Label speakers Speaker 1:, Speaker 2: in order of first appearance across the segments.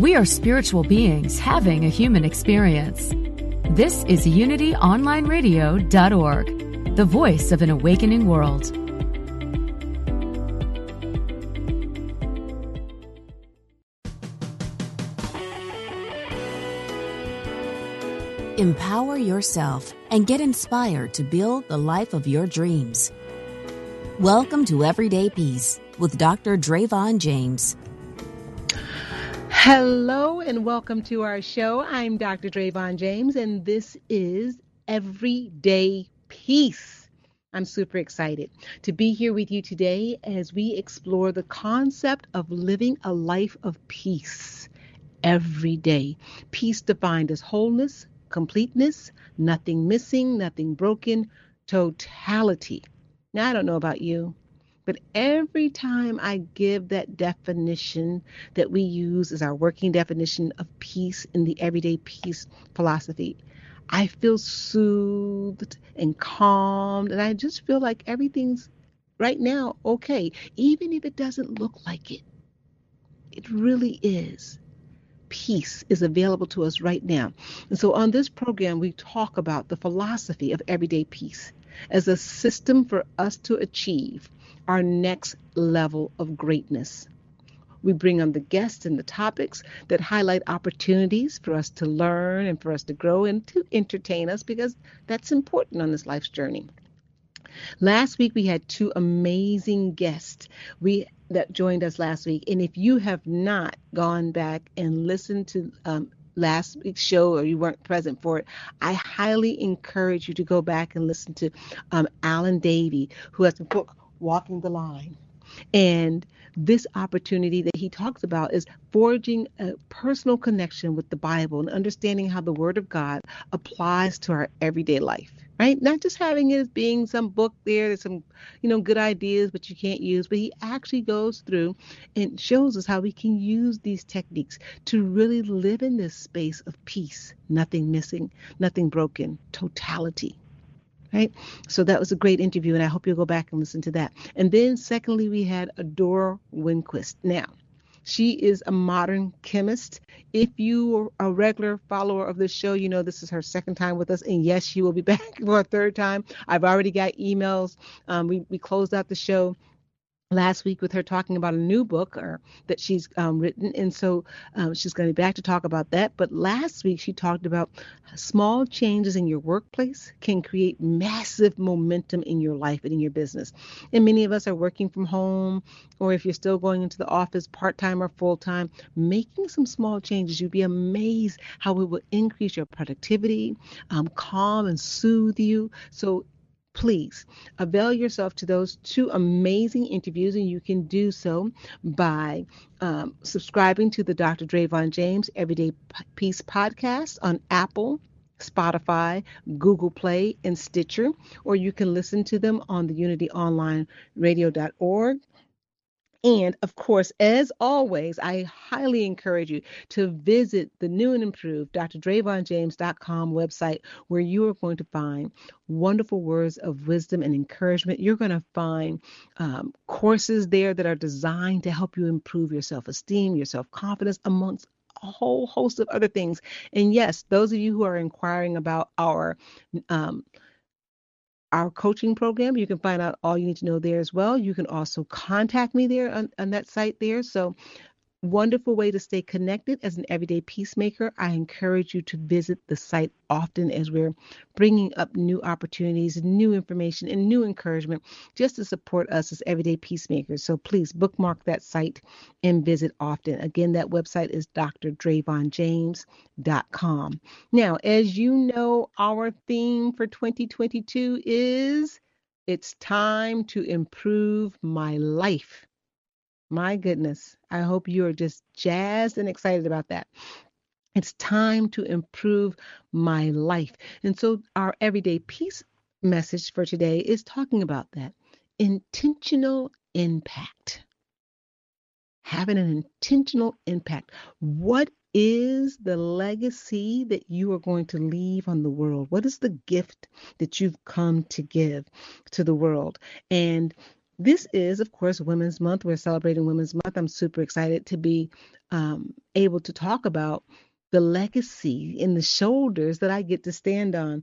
Speaker 1: We are spiritual beings having a human experience. This is UnityOnlineRadio.org, the voice of an awakening world. Empower yourself and get inspired to build the life of your dreams. Welcome to Everyday Peace with Dr. Dravon James.
Speaker 2: Hello and welcome to our show. I'm Dr. Dravon James, and this is Everyday Peace. I'm super excited to be here with you today as we explore the concept of living a life of peace every day. Peace defined as wholeness, completeness, nothing missing, nothing broken, totality. Now, I don't know about you, but every time I give that definition that we use as our working definition of peace in the everyday peace philosophy, I feel soothed and calmed, and I just feel like everything's right now okay, even if it doesn't look like it. It really is. Peace is available to us right now. And so on this program, we talk about the philosophy of everyday peace as a system for us to achieve our next level of greatness. We bring on the guests and the topics that highlight opportunities for us to learn and for us to grow and to entertain us because that's important on this life's journey. Last week we had two amazing guests we that joined us last week, and if you have not gone back and listened to um, last week's show or you weren't present for it, I highly encourage you to go back and listen to um, Alan Davey, who has a book Walking the Line. And this opportunity that he talks about is forging a personal connection with the Bible and understanding how the Word of God applies to our everyday life, right? Not just having it as being some book there, there's some, you know, good ideas, but you can't use, but he actually goes through and shows us how we can use these techniques to really live in this space of peace, nothing missing, nothing broken, totality right? So that was a great interview, and I hope you'll go back and listen to that. And then, secondly, we had Adora Winquist. Now, she is a modern chemist. If you are a regular follower of this show, you know this is her second time with us. And yes, she will be back for a third time. I've already got emails. Um, we, we closed out the show last week with her talking about a new book or, that she's um, written. And so um, she's going to be back to talk about that. But last week she talked about small changes in your workplace can create massive momentum in your life and in your business. And many of us are working from home or if you're still going into the office part-time or full-time making some small changes you'd be amazed how it will increase your productivity um, calm and soothe you. So please avail yourself to those two amazing interviews, and you can do so by um, subscribing to the Dr. Dravon James Everyday Peace podcast on Apple. Spotify, Google Play, and Stitcher, or you can listen to them on the UnityOnlineRadio.org and of course, as always, I highly encourage you to visit the new and improved drdravonjames.com website where you are going to find wonderful words of wisdom and encouragement. You're going to find um, courses there that are designed to help you improve your self esteem, your self confidence, amongst a whole host of other things. And yes, those of you who are inquiring about our um, our coaching program. You can find out all you need to know there as well. You can also contact me there on, on that site there. So wonderful way to stay connected as an everyday peacemaker. I encourage you to visit the site often as we're bringing up new opportunities, new information, and new encouragement just to support us as everyday peacemakers. So please bookmark that site and visit often. Again, that website is drdravonjames.com. Now, as you know, our theme for 2022 is it's time to improve my life. My goodness. I hope you are just jazzed and excited about that. It's time to improve my life. And so, our everyday peace message for today is talking about that intentional impact. Having an intentional impact. What is the legacy that you are going to leave on the world? What is the gift that you've come to give to the world? And this is, of course, Women's Month. We're celebrating Women's Month. I'm super excited to be um, able to talk about the legacy in the shoulders that I get to stand on.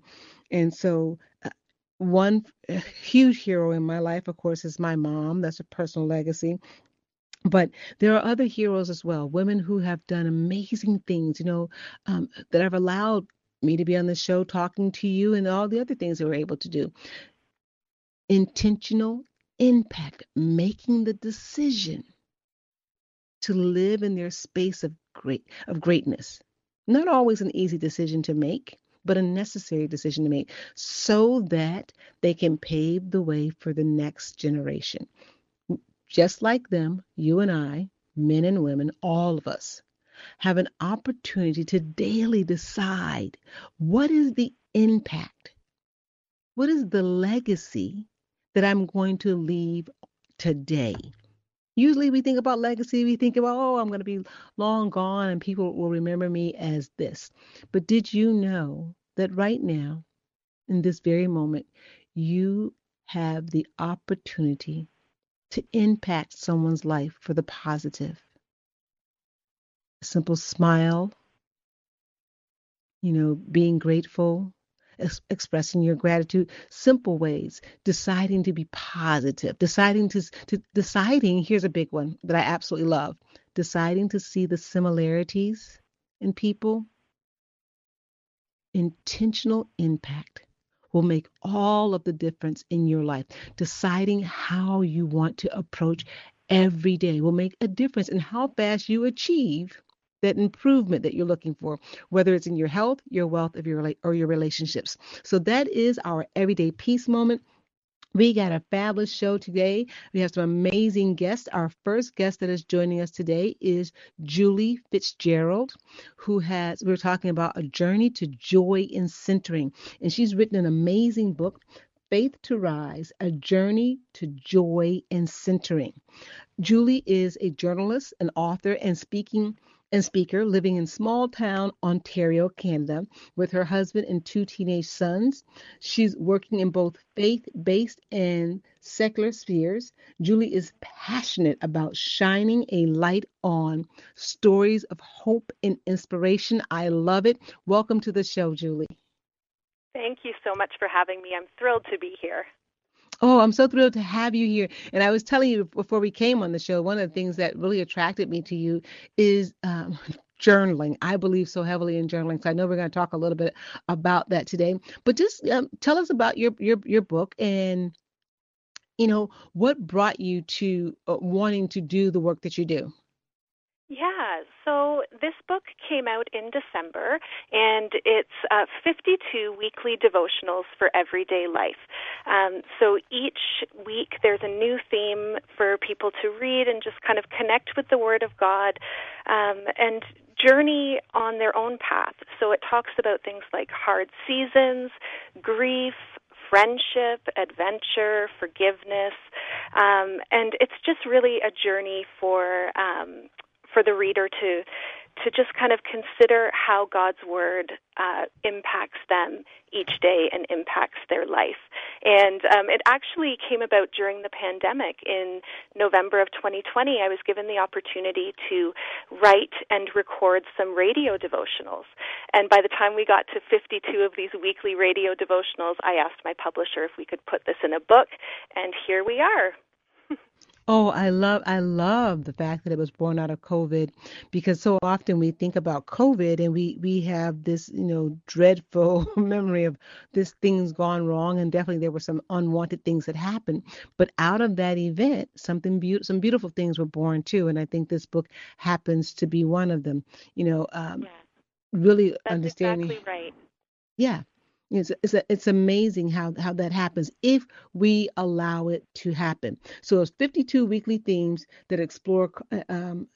Speaker 2: And so, uh, one huge hero in my life, of course, is my mom. That's a personal legacy. But there are other heroes as well, women who have done amazing things, you know, um, that have allowed me to be on the show talking to you and all the other things that we're able to do. Intentional impact, making the decision to live in their space of great of greatness. Not always an easy decision to make, but a necessary decision to make so that they can pave the way for the next generation. Just like them, you and I, men and women, all of us, have an opportunity to daily decide what is the impact? What is the legacy that I'm going to leave today. Usually we think about legacy, we think about, oh, I'm going to be long gone and people will remember me as this. But did you know that right now, in this very moment, you have the opportunity to impact someone's life for the positive? A simple smile, you know, being grateful, ex- expressing your gratitude simple ways deciding to be positive deciding to, to deciding here's a big one that i absolutely love deciding to see the similarities in people. Intentional impact will make all of the difference in your life. Deciding how you want to approach every day will make a difference in how fast you achieve that improvement that you're looking for, whether it's in your health, your wealth, or your, or your relationships. So that is our everyday peace moment. We got a fabulous show today. We have some amazing guests. Our first guest that is joining us today is Julie Fitzgerald, who has, we're talking about a journey to joy in centering. And she's written an amazing book, Faith to Rise A Journey to Joy in Centering. Julie is a journalist, an author, and speaking and speaker living in small town Ontario, Canada, with her husband and two teenage sons. She's working in both faith based and secular spheres. Julie is passionate about shining a light on stories of hope and inspiration. I love it. Welcome to the show, Julie.
Speaker 3: Thank you so much for having me. I'm thrilled to be here.
Speaker 2: Oh, I'm so thrilled to have you here. And I was telling you before we came on the show, one of the things that really attracted me to you is um, journaling. I believe so heavily in journaling. So I know we're going to talk a little bit about that today. But just um, tell us about your your your book and you know what brought you to uh, wanting to do the work that you do.
Speaker 3: Yeah, so this book came out in December, and it's uh, 52 weekly devotionals for everyday life. Um, so each week there's a new theme for people to read and just kind of connect with the Word of God um, and journey on their own path. So it talks about things like hard seasons, grief, friendship, adventure, forgiveness, um, and it's just really a journey for um, for the reader to to just kind of consider how God's Word uh, impacts them each day and impacts their life. And um, it actually came about during the pandemic. In November of 2020, I was given the opportunity to write and record some radio devotionals. And by the time we got to 52 of these weekly radio devotionals, I asked my publisher if we could put this in a book, and here we are.
Speaker 2: Oh, I love I love the fact that it was born out of COVID because so often we think about COVID and we we have this, you know, dreadful memory of this thing's gone wrong and definitely there were some unwanted things that happened. But out of that event, something be- some beautiful things were born too and I think this book happens to be one of them. You know, um yeah. really
Speaker 3: That's
Speaker 2: understanding
Speaker 3: exactly right.
Speaker 2: Yeah, it's it's, it's amazing how how that happens if we allow it to happen. So it's 52 weekly themes that explore uh, um,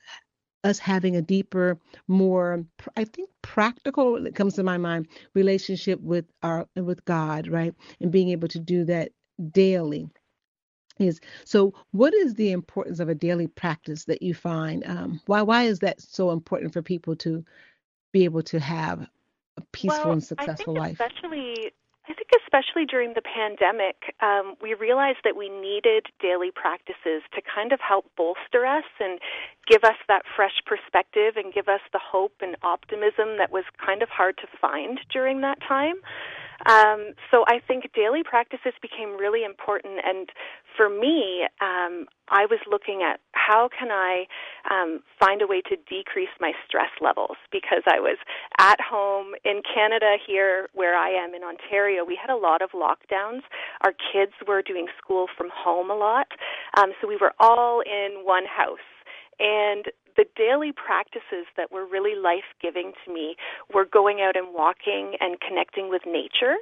Speaker 2: us having a deeper, more I think practical. It comes to my mind relationship with our with God, right, and being able to do that daily. Is so. What is the importance of a daily practice that you find? Um, why why is that so important for people to be able to have a peaceful
Speaker 3: well,
Speaker 2: and successful
Speaker 3: I think
Speaker 2: life?
Speaker 3: Especially, I think especially during the pandemic, um, we realized that we needed daily practices to kind of help bolster us and give us that fresh perspective and give us the hope and optimism that was kind of hard to find during that time. Um, so I think daily practices became really important, and for me, um, I was looking at how can I um, find a way to decrease my stress levels because I was at home in Canada here where I am in Ontario. We had a lot of lockdowns. Our kids were doing school from home a lot, um, so we were all in one house. And the daily practices that were really life giving to me were going out and walking and connecting with nature.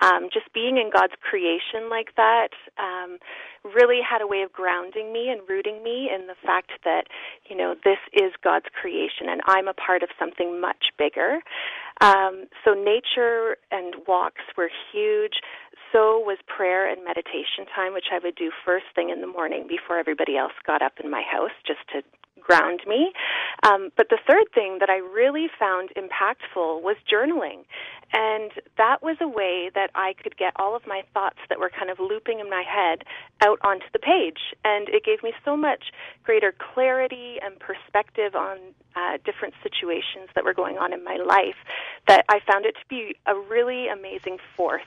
Speaker 3: Um, just being in God's creation like that um, really had a way of grounding me and rooting me in the fact that, you know, this is God's creation and I'm a part of something much bigger. Um, so nature and walks were huge so was prayer and meditation time, which I would do first thing in the morning before everybody else got up in my house, just to ground me. Um, but the third thing that I really found impactful was journaling. And that was a way that I could get all of my thoughts that were kind of looping in my head out onto the page. And it gave me so much greater clarity and perspective on uh, different situations that were going on in my life that I found it to be a really amazing force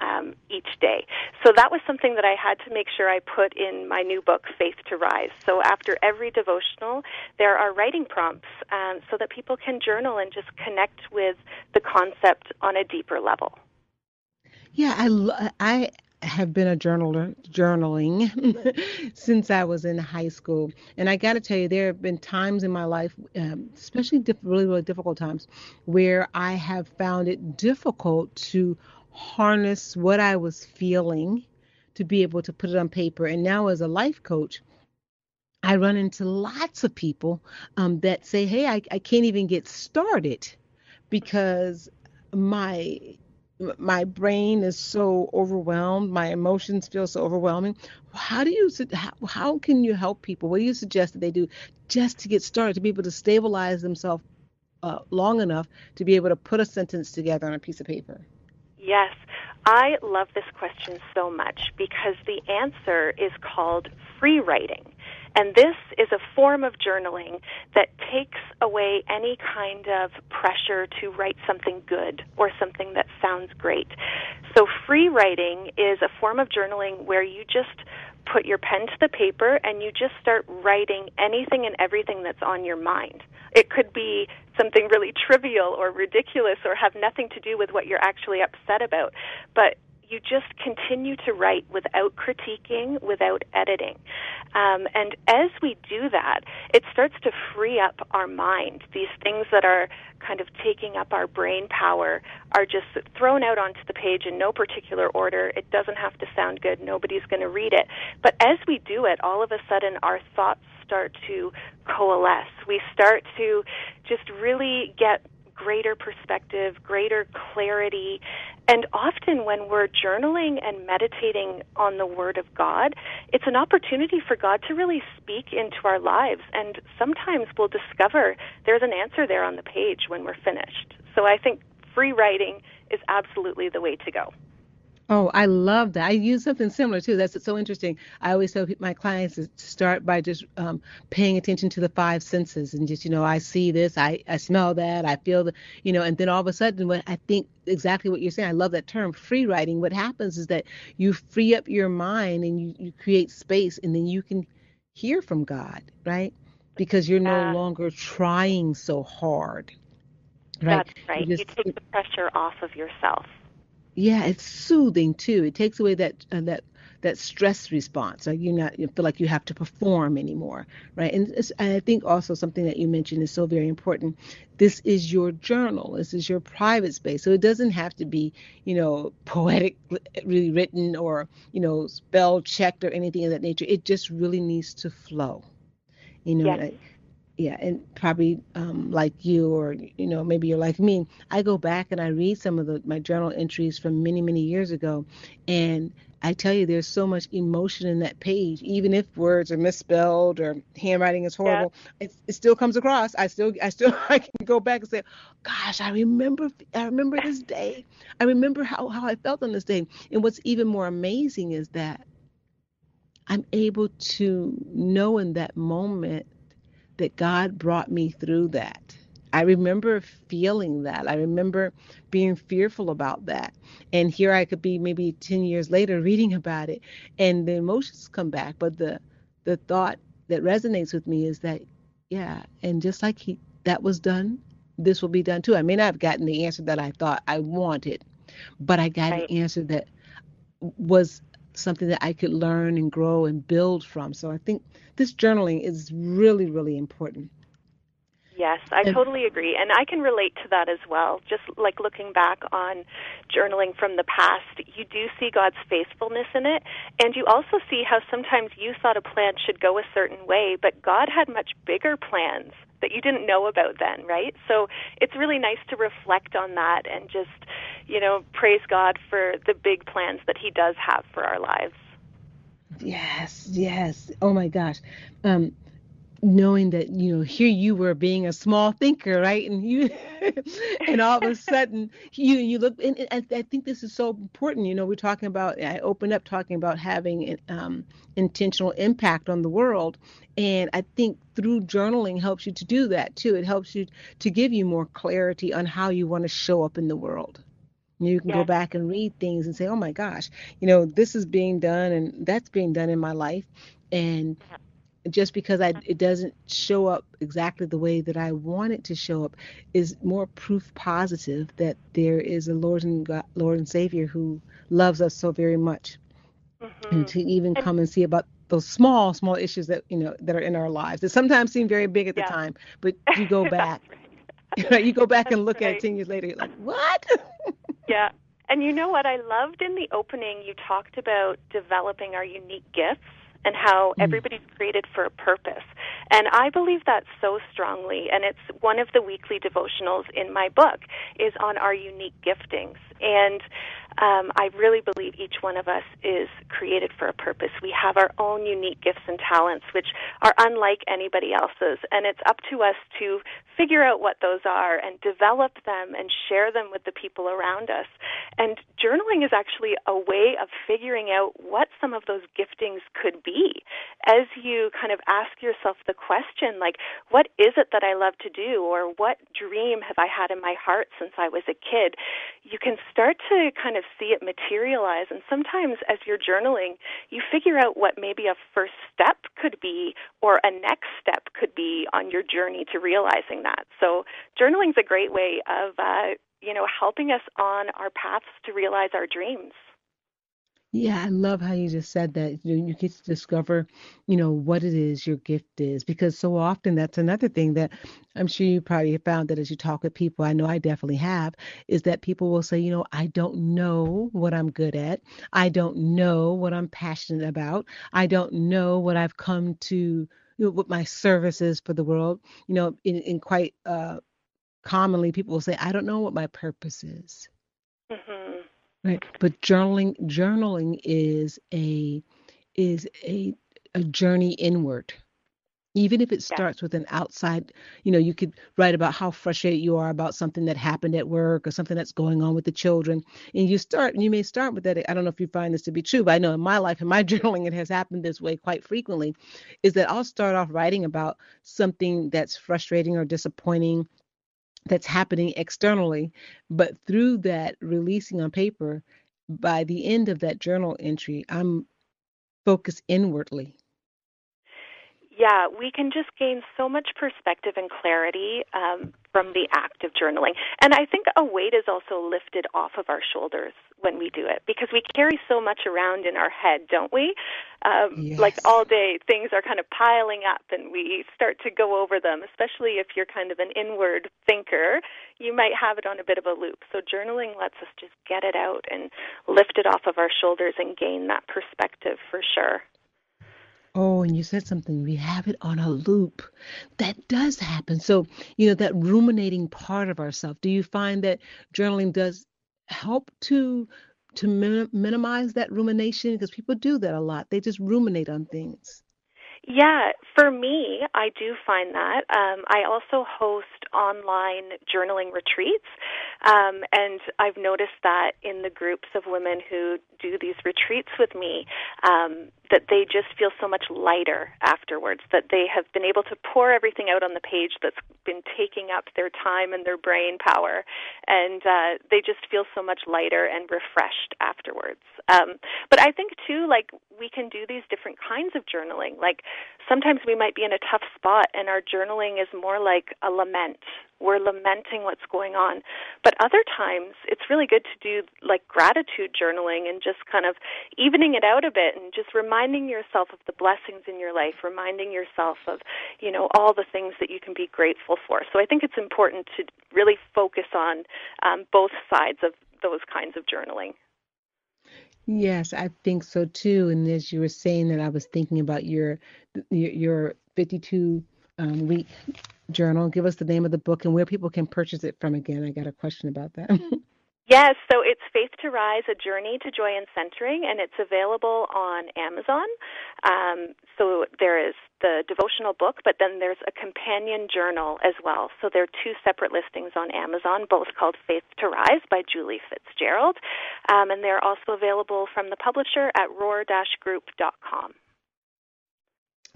Speaker 3: um, each day. So that was something that I had to make sure I put in my new book, Faith to Rise. So after every devotional, there are writing prompts um, so that people can journal and just connect with the concept on a deeper level.
Speaker 2: Yeah, I, I have been a journaler journaling since I was in high school, and I got to tell you, there have been times in my life, um, especially diff- really really difficult times, where I have found it difficult to harness what I was feeling to be able to put it on paper. And now, as a life coach, I run into lots of people um, that say, Hey, I, I can't even get started because my my brain is so overwhelmed my emotions feel so overwhelming. How do you how, how can you help people? What do you suggest that they do just to get started to be able to stabilize themselves uh, long enough to be able to put a sentence together on a piece of paper
Speaker 3: Yes, I love this question so much because the answer is called free writing. And this is a form of journaling that takes away any kind of pressure to write something good or something that sounds great. So, free writing is a form of journaling where you just put your pen to the paper and you just start writing anything and everything that's on your mind. It could be something really trivial or ridiculous or have nothing to do with what you're actually upset about. But you just continue to write without critiquing, without editing. Um, and as we do that, it starts to free up our mind. These things that are kind of taking up our brain power are just thrown out onto the page in no particular order. It doesn't have to sound good. Nobody's going to read it. But as we do it, all of a sudden our thoughts start to coalesce. We start to just really get greater perspective, greater clarity. And often when we're journaling and meditating on the Word of God, it's an opportunity for God to really speak into our lives. And sometimes we'll discover there's an answer there on the page when we're finished. So I think free writing is absolutely the way to go.
Speaker 2: Oh, I love that. I use something similar too. That's so interesting. I always tell my clients to start by just um, paying attention to the five senses and just, you know, I see this, I, I smell that, I feel the, you know, and then all of a sudden, what I think exactly what you're saying, I love that term, free writing. What happens is that you free up your mind and you, you create space and then you can hear from God, right? Because you're no longer trying so hard. Right?
Speaker 3: That's right. Just, you take the pressure off of yourself
Speaker 2: yeah it's soothing too. It takes away that uh, that that stress response. Like you're not you feel like you have to perform anymore right? And, and i think also something that you mentioned is so very important. This is your journal. This is your private space. So it doesn't have to be you know poetic really written or you know spell checked or anything of that nature. It just really needs to flow. You know
Speaker 3: yes
Speaker 2: yeah and probably um, like you or you know maybe you're like me. I go back and i read some of the my journal entries from many many years ago and i tell you there's so much emotion in that page. Even if words are misspelled or handwriting is horrible yeah. it, it still comes across. I still i still i can go back and say gosh i remember i remember this day. I remember how how i felt on this day. And what's even more amazing is that i'm able to know in that moment that God brought me through that. I remember feeling that. I remember being fearful about that. And here I could be maybe 10 years later reading about it and the emotions come back, but the the thought that resonates with me is that yeah, and just like he that was done, this will be done too. I may not have gotten the answer that I thought I wanted, but I got right. an answer that was something that I could learn and grow and build from. So I think this journaling is really, really important.
Speaker 3: Yes, I totally agree. And I can relate to that as well. Just like looking back on journaling from the past, you do see God's faithfulness in it. And you also see how sometimes you thought a plan should go a certain way, but God had much bigger plans that you didn't know about then, right? So it's really nice to reflect on that and just, you know, praise God for the big plans that He does have for our lives.
Speaker 2: Yes, yes. Oh my gosh. Um, knowing that you know here you were being a small thinker right? And you and all of a sudden you you look and, and I think this is so important you know we're talking about I opened up talking about having um, intentional impact on the world. And I think through journaling helps you to do that too. It helps you to give you more clarity on how you want to show up in the world. You can yeah. go back and read things and say oh my gosh you know this is being done and that's being done in my life. And just because I it doesn't show up exactly the way that I want it to show up is more proof positive that there is a Lord and God, Lord and Savior who loves us so very much, mm-hmm. and to even come and see about those small small issues that you know that are in our lives that sometimes seem very big at the yeah. time, but you go back, right. you go back and look right. at it ten years later, you're like what?
Speaker 3: yeah. And you know what I loved in the opening? You talked about developing our unique gifts and how mm. everybody's created for a purpose. And I believe that so strongly, and it's one of the weekly devotionals in my book is on our unique giftings. And um, I really believe each one of us is created for a purpose. We have our own unique gifts and talents, which are unlike anybody else's, and it's up to us to figure out what those are and develop them and share them with the people around us. And journaling is actually a way of figuring out what some of those giftings could be. As you kind of ask yourself the question, like, what is it that I love to do, or what dream have I had in my heart since I was a kid? You can start to kind of see it materialize. And sometimes as you're journaling, you figure out what maybe a first step could be or a next step could be on your journey to realizing that. So journaling is a great way of, uh, you know, helping us on our paths to realize our dreams.
Speaker 2: Yeah, I love how you just said that. You, you get to discover, you know, what it is your gift is, because so often that's another thing that I'm sure you probably have found that as you talk with people, I know I definitely have, is that people will say, you know, I don't know what I'm good at. I don't know what I'm passionate about. I don't know what I've come to, you know, what my service is for the world. You know, in, in quite uh, commonly people will say, I don't know what my purpose is.
Speaker 3: Mm-hmm.
Speaker 2: Right. But journaling journaling is a is a a journey inward. Even if it starts with an outside, you know, you could write about how frustrated you are about something that happened at work or something that's going on with the children. And you start, and you may start with that. I don't know if you find this to be true, but I know in my life, in my journaling, it has happened this way quite frequently. Is that I'll start off writing about something that's frustrating or disappointing that's happening externally. But through that releasing on paper, by the end of that journal entry, I'm focused inwardly.
Speaker 3: Yeah, we can just gain so much perspective and clarity um, from the act of journaling. And I think a weight is also lifted off of our shoulders when we do it because we carry so much around in our head, don't we? Um,
Speaker 2: yes.
Speaker 3: Like all day, things are kind of piling up and we start to go over them, especially if you're kind of an inward thinker. You might have it on a bit of a loop. So journaling lets us just get it out and lift it off of our shoulders and gain that perspective for sure.
Speaker 2: Oh, and you said something. We have it on a loop. That does happen. So, you know, that ruminating part of ourselves. Do you find that journaling does help to to min- minimize that rumination? Because people do that a lot. They just ruminate on things.
Speaker 3: Yeah, for me, I do find that. Um, I also host online journaling retreats, um, and I've noticed that in the groups of women who do these retreats with me, um, that they just feel so much lighter afterwards, that they have been able to pour everything out on the page that's been taking up their time and their brain power, and uh, they just feel so much lighter and refreshed afterwards. Um, but I think, too, like we can do these different kinds of journaling. Like sometimes we might be in a tough spot and our journaling is more like a lament. We're lamenting what's going on. But other times it's really good to do like gratitude journaling and just kind of evening it out a bit and just reminding yourself of the blessings in your life, reminding yourself of, you know, all the things that you can be grateful for. So I think it's important to really focus on um, both sides of those kinds of journaling.
Speaker 2: Yes, I think so too. And as you were saying that, I was thinking about your your, your 52 um, week journal. Give us the name of the book and where people can purchase it from. Again, I got a question about that.
Speaker 3: Yes, so it's Faith to Rise, A Journey to Joy and Centering, and it's available on Amazon. Um, so there is the devotional book, but then there's a companion journal as well. So there are two separate listings on Amazon, both called Faith to Rise by Julie Fitzgerald, um, and they're also available from the publisher at roar-group.com.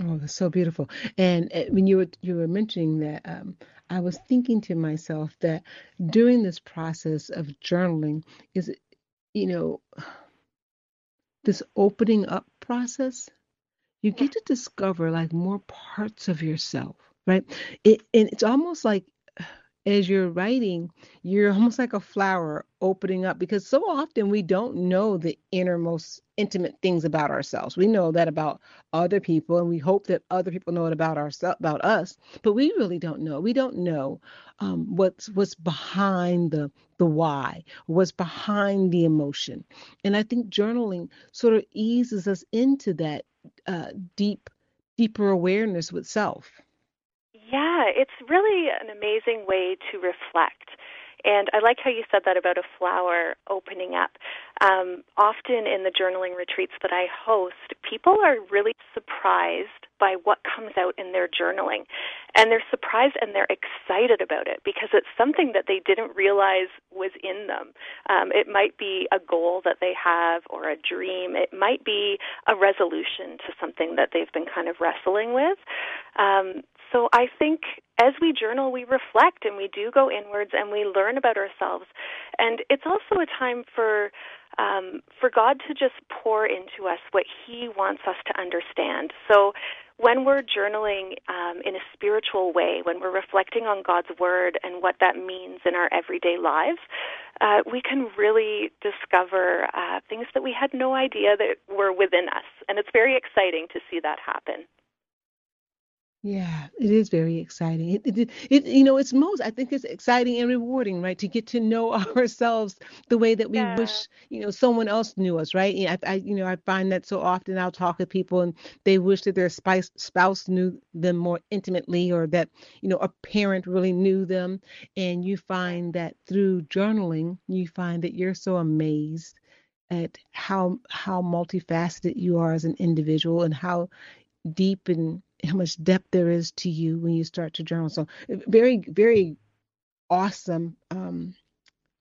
Speaker 2: Oh, that's so beautiful. And uh, when you were you were mentioning that, um, I was thinking to myself that during this process of journaling is, you know, this opening up process, you get to discover like more parts of yourself, right? It and it's almost like as you're writing, you're almost like a flower opening up because so often we don't know the innermost intimate things about ourselves. We know that about other people and we hope that other people know it about ourselves about us, but we really don't know. We don't know um, what's what's behind the the why, what's behind the emotion. And I think journaling sort of eases us into that uh, deep deeper awareness with self.
Speaker 3: Yeah, it's really an amazing way to reflect. And I like how you said that about a flower opening up. Um, often in the journaling retreats that I host, people are really surprised by what comes out in their journaling. And they're surprised and they're excited about it because it's something that they didn't realize was in them. Um, it might be a goal that they have or a dream. It might be a resolution to something that they've been kind of wrestling with. Um, so I think as we journal, we reflect and we do go inwards and we learn about ourselves. And it's also a time for um, for God to just pour into us what He wants us to understand. So when we're journaling um, in a spiritual way, when we're reflecting on God's Word and what that means in our everyday lives, uh, we can really discover uh, things that we had no idea that were within us. And it's very exciting to see that happen.
Speaker 2: Yeah, it is very exciting. It, it, it, you know, it's most, I think it's exciting and rewarding, right? To get to know ourselves the way that we
Speaker 3: Yeah.
Speaker 2: wish, you know, someone else knew us, right? I, I, you know, I find that so often I'll talk with people and they wish that their spouse, spouse knew them more intimately or that, you know, a parent really knew them. And you find that through journaling, you find that you're so amazed at how how multifaceted you are as an individual and how deep and how much depth there is to you when you start to journal. So very, very awesome um,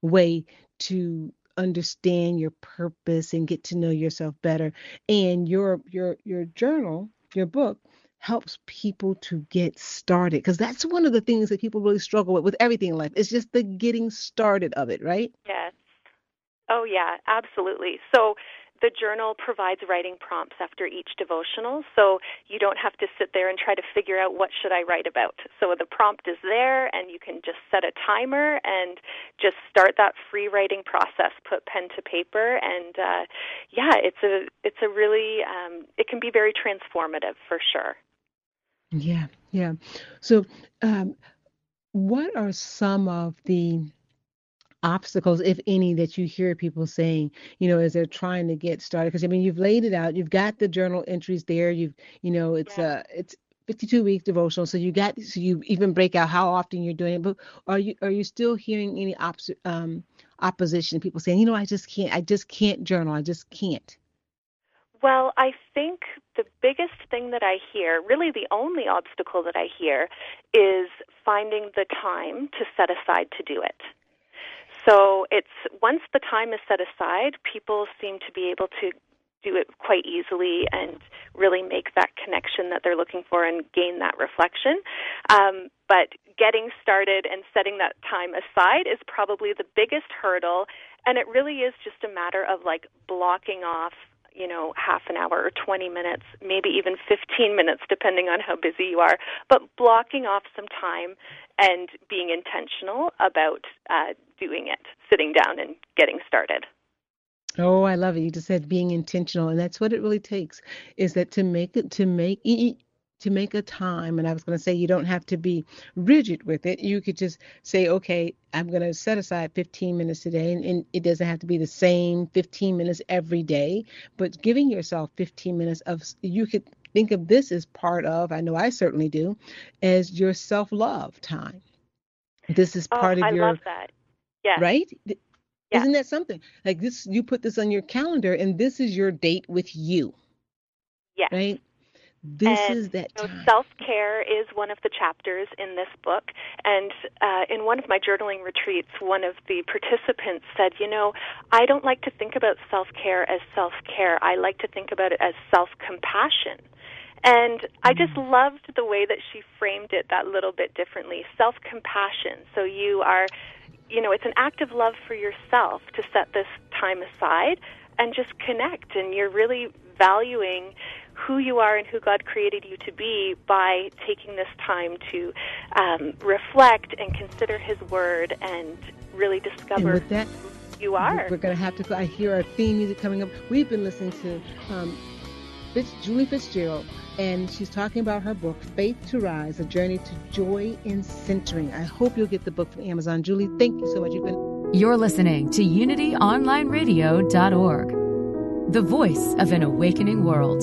Speaker 2: way to understand your purpose and get to know yourself better. And your your your journal, your book helps people to get started because that's one of the things that people really struggle with with everything in life. It's just the getting started of it, right?
Speaker 3: Yes. Oh, yeah, absolutely. So the journal provides writing prompts after each devotional, so you don't have to sit there and try to figure out what should I write about. So the prompt is there, and you can just set a timer and just start that free writing process. Put pen to paper, and uh, yeah, it's a it's a really um, it can be very transformative for sure.
Speaker 2: Yeah, yeah. So, um, what are some of the obstacles, if any, that you hear people saying, you know, as they're trying to get started? Because I mean, you've laid it out, you've got the journal entries there, you've, you know, it's
Speaker 3: Yeah.
Speaker 2: uh it's 52 week devotional, so you got so you even break out how often you're doing it. But are you are you still hearing any ops um opposition? People saying, you know, I just can't, I just can't journal, I just can't.
Speaker 3: Well, I think the biggest thing that I hear, really the only obstacle that I hear, is finding the time to set aside to do it. So it's once the time is set aside, people seem to be able to do it quite easily and really make that connection that they're looking for and gain that reflection. Um, but getting started and setting that time aside is probably the biggest hurdle, and it really is just a matter of like blocking off you know, half an hour or 20 minutes, maybe even 15 minutes, depending on how busy you are, but blocking off some time and being intentional about uh, doing it, sitting down and getting started.
Speaker 2: Oh, I love it. You just said being intentional, and that's what it really takes. Is that to make it to make to make a time? And I was going to say you don't have to be rigid with it. You could just say, okay, I'm going to set aside 15 minutes today, and, and it doesn't have to be the same 15 minutes every day. But giving yourself 15 minutes of you could think of this as part of. I know I certainly do, as your self love time. This is
Speaker 3: Oh,
Speaker 2: part of
Speaker 3: I
Speaker 2: your
Speaker 3: love that. Yes.
Speaker 2: right? Isn't that something? Like this, you put this on your calendar, and this is your date with you,
Speaker 3: Yes.
Speaker 2: right? This
Speaker 3: and,
Speaker 2: is that
Speaker 3: you know,
Speaker 2: time.
Speaker 3: self-care is one of the chapters in this book and uh, in one of my journaling retreats one of the participants said you know i don't like to think about self-care as self-care i like to think about it as self-compassion and I just loved the way that she framed it that little bit differently. Self compassion. So you are, you know, it's an act of love for yourself to set this time aside and just connect. And you're really valuing who you are and who God created you to be by taking this time to um, reflect and consider His Word and really
Speaker 2: and
Speaker 3: discover
Speaker 2: with that,
Speaker 3: who you are.
Speaker 2: we're going to have to. I hear our theme music coming up. We've been listening to um, Fitz, Julie Fitzgerald, and she's talking about her book, Faith to Rise: A Journey to Joy in Centering. I hope you'll get the book from Amazon. Julie, thank you so much. You've been
Speaker 4: You're listening to UnityOnlineRadio.org, the voice of an awakening world.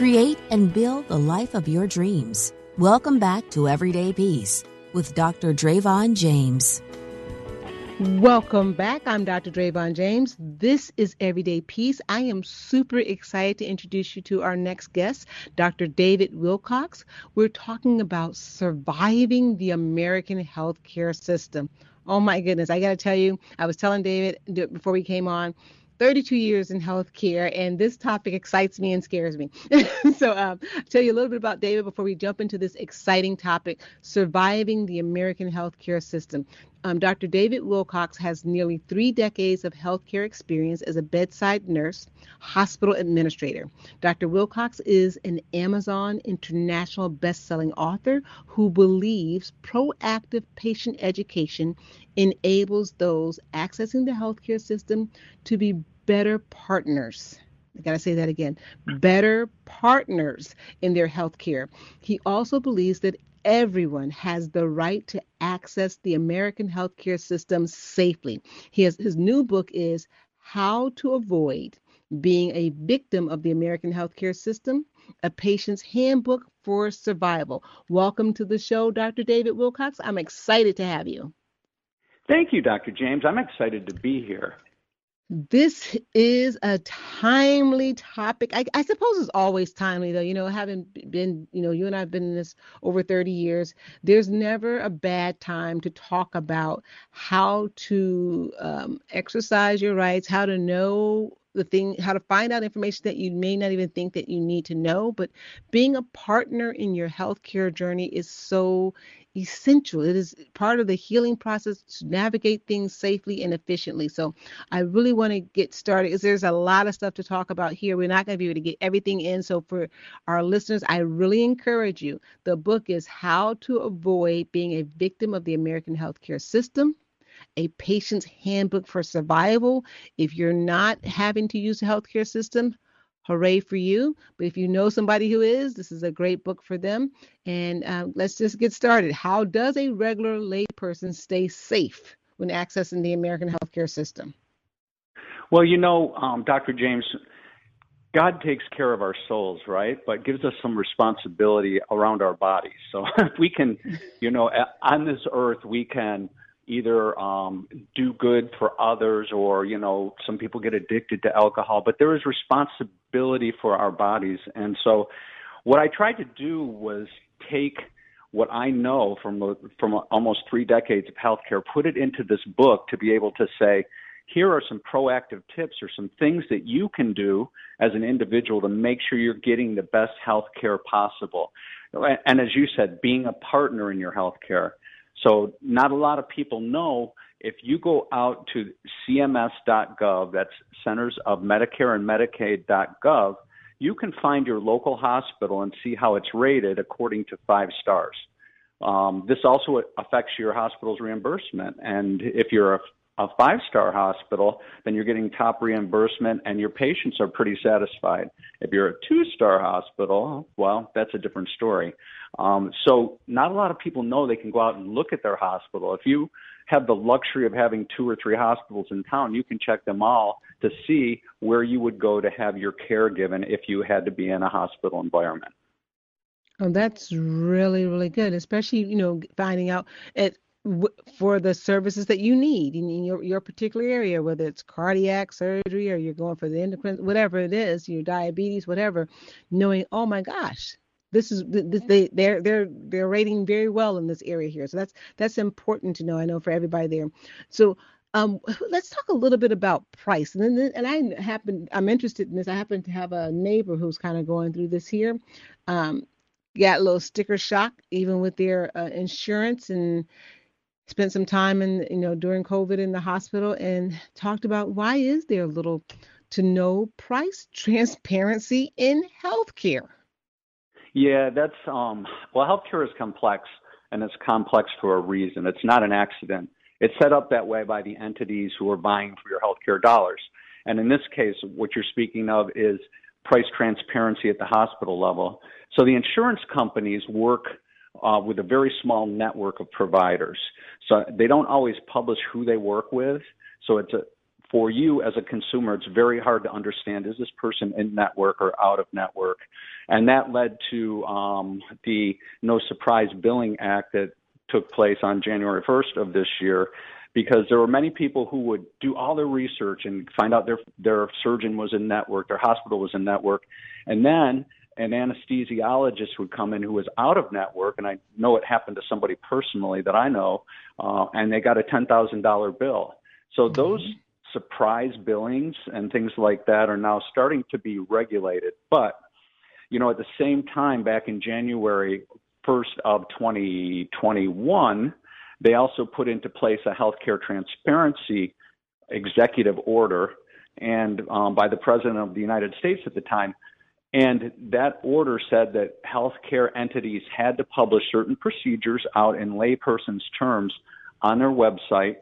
Speaker 1: Create and build the life of your dreams. Welcome back to Everyday Peace with Dr. Dravon James.
Speaker 2: Welcome back. I'm Dr. Dravon James. This is Everyday Peace. I am super excited to introduce you to our next guest, Dr. David Wilcox. We're talking about surviving the American healthcare system. Oh my goodness. I got to tell you, I was telling David before we came on, 32 years in healthcare, and this topic excites me and scares me. so, um, I'll tell you a little bit about David before we jump into this exciting topic surviving the American healthcare system. Um, Dr. David Wilcox has nearly three decades of healthcare experience as a bedside nurse, hospital administrator. Dr. Wilcox is an Amazon International best-selling author who believes proactive patient education enables those accessing the healthcare system to be better partners. I got to say that again better partners in their health care. He also believes that everyone has the right to access the American healthcare system safely. Has, his new book is How to Avoid Being a Victim of the American Healthcare System, a patient's handbook for survival. Welcome to the show, Dr. David Wilcox. I'm excited to have you.
Speaker 5: Thank you, Dr. James. I'm excited to be here.
Speaker 2: This is a timely topic. I, I, suppose it's always timely, though. You know, having been, you know, you and I have been in this over 30 years, there's never a bad time to talk about how to um, exercise your rights, how to know the thing how to find out information that you may not even think that you need to know but being a partner in your healthcare journey is so essential. It is part of the healing process to navigate things safely and efficiently. So i really want to get started. Because there's a lot of stuff to talk about here. We're not going to be able to get everything in. So for our listeners i really encourage you. The book is how to avoid being a victim of the american healthcare system a patient's handbook for survival. If you're not having to use the healthcare system, hooray for you. But if you know somebody who is, this is a great book for them. And um, let's just get started. How does a regular layperson stay safe when accessing the American healthcare system?
Speaker 5: Well, you know, um, Dr. James, God takes care of our souls, right? But gives us some responsibility around our bodies. So if we can, you know, on this earth, we can either um, do good for others or you know some people get addicted to alcohol but there is responsibility for our bodies and so what i tried to do was take what i know from from almost 3 decades of healthcare put it into this book to be able to say here are some proactive tips or some things that you can do as an individual to make sure you're getting the best health care possible. And as you said, being a partner in your health care. So not a lot of people know if you go out to cms.gov, that's Centers of Medicare and Medicaid.gov, you can find your local hospital and see how it's rated according to five stars. Um, this also affects your hospital's reimbursement. And if you're a, a five star hospital, then you're getting top reimbursement and your patients are pretty satisfied. If you're a two star hospital, well, that's a different story. Um, so not a lot of people know they can go out and look at their hospital. If you have the luxury of having two or three hospitals in town, you can check them all to see where you would go to have your care given if you had to be in a hospital environment.
Speaker 2: Oh, that's really, really good, especially, you know, finding out it for the services that you need in your, your particular area, whether it's cardiac surgery or you're going for the endocrine, whatever it is, your diabetes, whatever, knowing, oh my gosh, this is this, they they're they're they're rating very well in this area here. So that's that's important to know. I know for everybody there. So um, let's talk a little bit about price. And then, and I happen, I'm interested in this. I happen to have a neighbor who's kind of going through this here. Um, got a little sticker shock, even with their uh, insurance, and spent some time in, you know, during COVID in the hospital, and talked about why is there little to no price transparency in healthcare.
Speaker 5: Yeah, that's um well healthcare is complex and it's complex for a reason. It's not an accident. It's set up that way by the entities who are buying for your healthcare dollars. And in this case, what you're speaking of is price transparency at the hospital level. So the insurance companies work uh, with a very small network of providers. So they don't always publish who they work with. So it's a, for you as a consumer, it's very hard to understand is this person in network or out of network? And that led to um, the No Surprise Billing Act that took place on January 1st of this year because there were many people who would do all their research and find out their their surgeon was in network, their hospital was in network, and then an anesthesiologist would come in who was out of network, and I know it happened to somebody personally that I know, uh, and they got a ten thousand dollar bill. So mm-hmm. those surprise billings and things like that are now starting to be regulated. But you know, at the same time, back in January 1st of 2021, they also put into place a healthcare transparency executive order, and um, by the president of the United States at the time. And that order said that healthcare entities had to publish certain procedures out in layperson's terms on their website,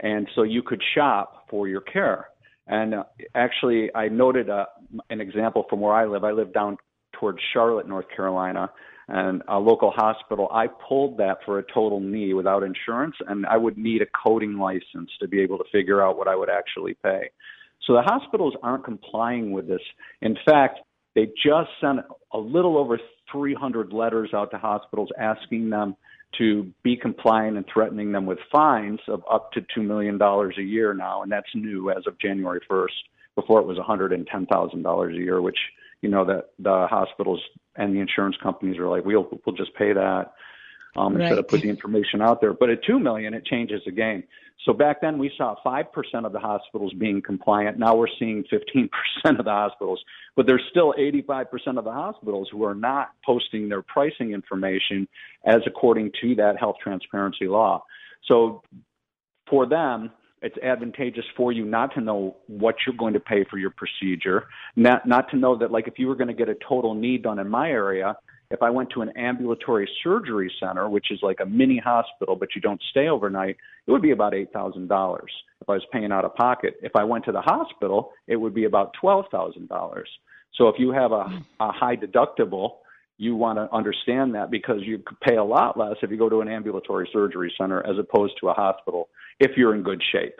Speaker 5: and so you could shop for your care. And uh, actually, I noted uh, an example from where I live. I live down towards Charlotte, North Carolina, and a local hospital. I pulled that for a total knee without insurance, and I would need a coding license to be able to figure out what I would actually pay. So the hospitals aren't complying with this. In fact, they just sent a little over 300 letters out to hospitals asking them to be compliant and threatening them with fines of up to $2 million a year now, and that's new as of January 1st. Before it was $110,000 a year, which you know that the hospitals and the insurance companies are like, we'll we'll just pay that um, right. instead of put the information out there. But at two million, it changes the game. So back then we saw five percent of the hospitals being compliant. Now we're seeing fifteen percent of the hospitals, but there's still eighty-five percent of the hospitals who are not posting their pricing information as according to that health transparency law. So for them, it's advantageous for you not to know what you're going to pay for your procedure, not not to know that like if you were going to get a total knee done in my area, if I went to an ambulatory surgery center, which is like a mini hospital, but you don't stay overnight, it would be about eight thousand dollars if I was paying out of pocket. If I went to the hospital, it would be about twelve thousand dollars. So if you have a, a high deductible, you want to understand that because you could pay a lot less if you go to an ambulatory surgery center as opposed to a hospital if you're in good shape.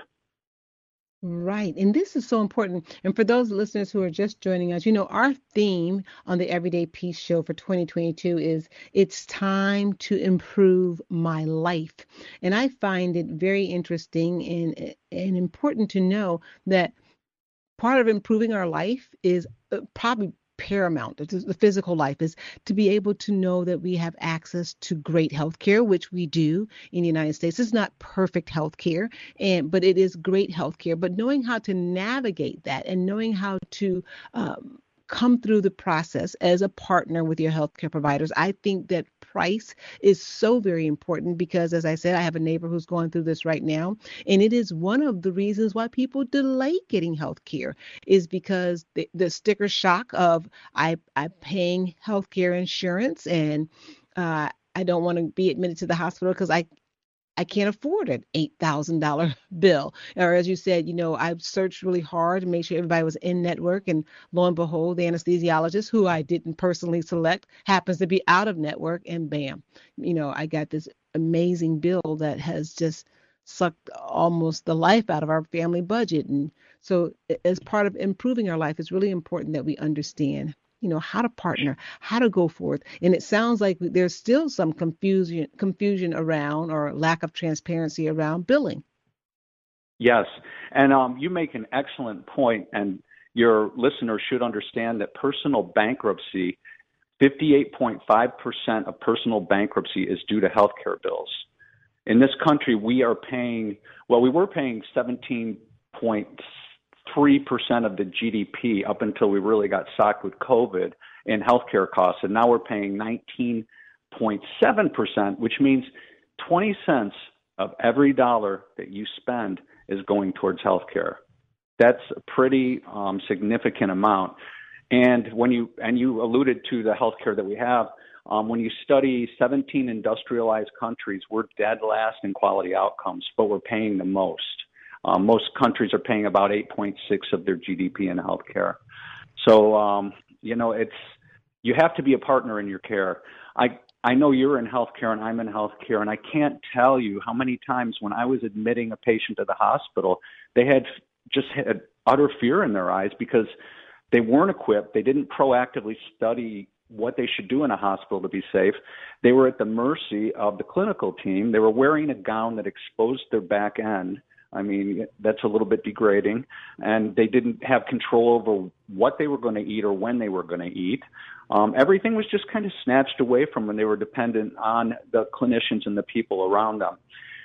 Speaker 2: Right. And this is so important. And for those listeners who are just joining us, you know, our theme on the Everyday Peace Show for 2022 is It's Time to Improve My Life. And I find it very interesting and, and important to know that part of improving our life is uh, probably paramount. The physical life is to be able to know that we have access to great health care which we do in the united states. It's not perfect health care and but it is great health care but knowing how to navigate that and knowing how to um, come through the process as a partner with your healthcare providers. I think that price is so very important because, as I said, I have a neighbor who's going through this right now, and it is one of the reasons why people delay getting healthcare is because the, the sticker shock of I I'm paying healthcare insurance and uh, I don't want to be admitted to the hospital because I I can't afford an $8,000 bill. Or as you said, you know, I searched really hard to make sure everybody was in network. And lo and behold, the anesthesiologist, who I didn't personally select, happens to be out of network. And bam, you know, I got this amazing bill that has just sucked almost the life out of our family budget. And so, as part of improving our life, it's really important that we understand you know how to partner how to go forth. And it sounds like there's still some confusion confusion around or lack of transparency around billing.
Speaker 5: Yes. And um, you make an excellent point and your listeners should understand that personal bankruptcy 58.5% of personal bankruptcy is due to healthcare bills. In this country we are paying well we were paying 17 3% of the GDP up until we really got socked with COVID in healthcare costs. And now we're paying 19.7%, which means 20 cents of every dollar that you spend is going towards healthcare. That's a pretty um, significant amount. And when you and you alluded to the healthcare that we have, um, when you study 17 industrialized countries, we're dead last in quality outcomes, but we're paying the most. Um, most countries are paying about 8.6 of their GDP in healthcare. So, um, you know, it's you have to be a partner in your care. I I know you're in healthcare and I'm in healthcare, and I can't tell you how many times when I was admitting a patient to the hospital, they had just had utter fear in their eyes because they weren't equipped. They didn't proactively study what they should do in a hospital to be safe. They were at the mercy of the clinical team. They were wearing a gown that exposed their back end I mean, that's a little bit degrading. And they didn't have control over what they were going to eat or when they were going to eat. Um, everything was just kind of snatched away from when they were dependent on the clinicians and the people around them.